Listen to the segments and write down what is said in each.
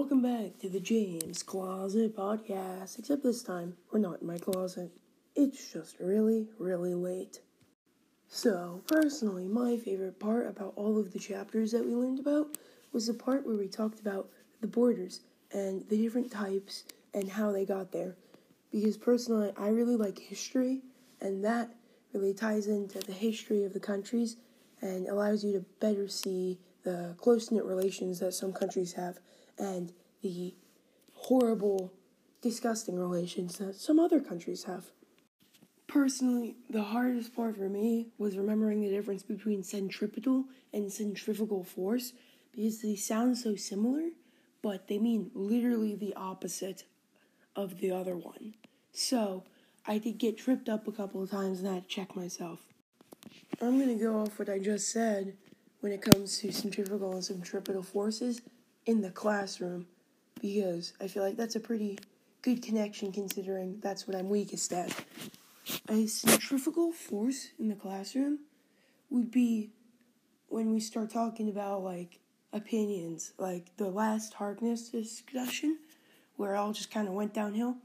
welcome back to the James Closet Podcast. Except this time, we're not in my closet. It's just really, really late. So, personally, my favorite part about all of the chapters that we learned about was the part where we talked about the borders and the different types and how they got there. Because personally, I really like history, and that really ties into the history of the countries and allows you to better see the close knit relations that some countries have and the horrible, disgusting relations that some other countries have. Personally, the hardest part for me was remembering the difference between centripetal and centrifugal force because they sound so similar, but they mean literally the opposite of the other one. So, I did get tripped up a couple of times and I had to check myself. I'm gonna go off what I just said when it comes to centrifugal and centripetal forces in the classroom because I feel like that's a pretty good connection considering that's what I'm weakest at. A centrifugal force in the classroom would be when we start talking about like opinions, like the last Harkness discussion where all just kind of went downhill.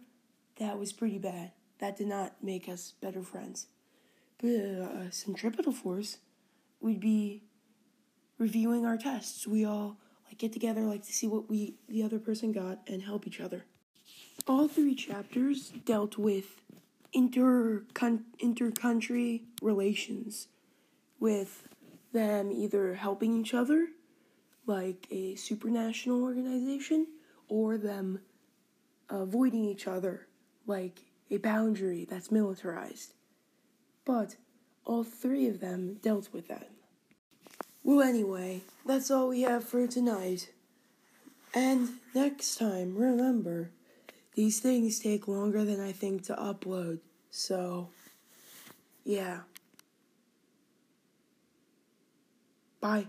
That was pretty bad. That did not make us better friends. But uh, centripetal force would be reviewing our tests. We all like get together like to see what we the other person got and help each other. All three chapters dealt with inter inter-country relations with them either helping each other like a supranational organization or them avoiding each other like a boundary that's militarized. But all three of them dealt with that. Well, anyway, that's all we have for tonight. And next time, remember, these things take longer than I think to upload. So, yeah. Bye.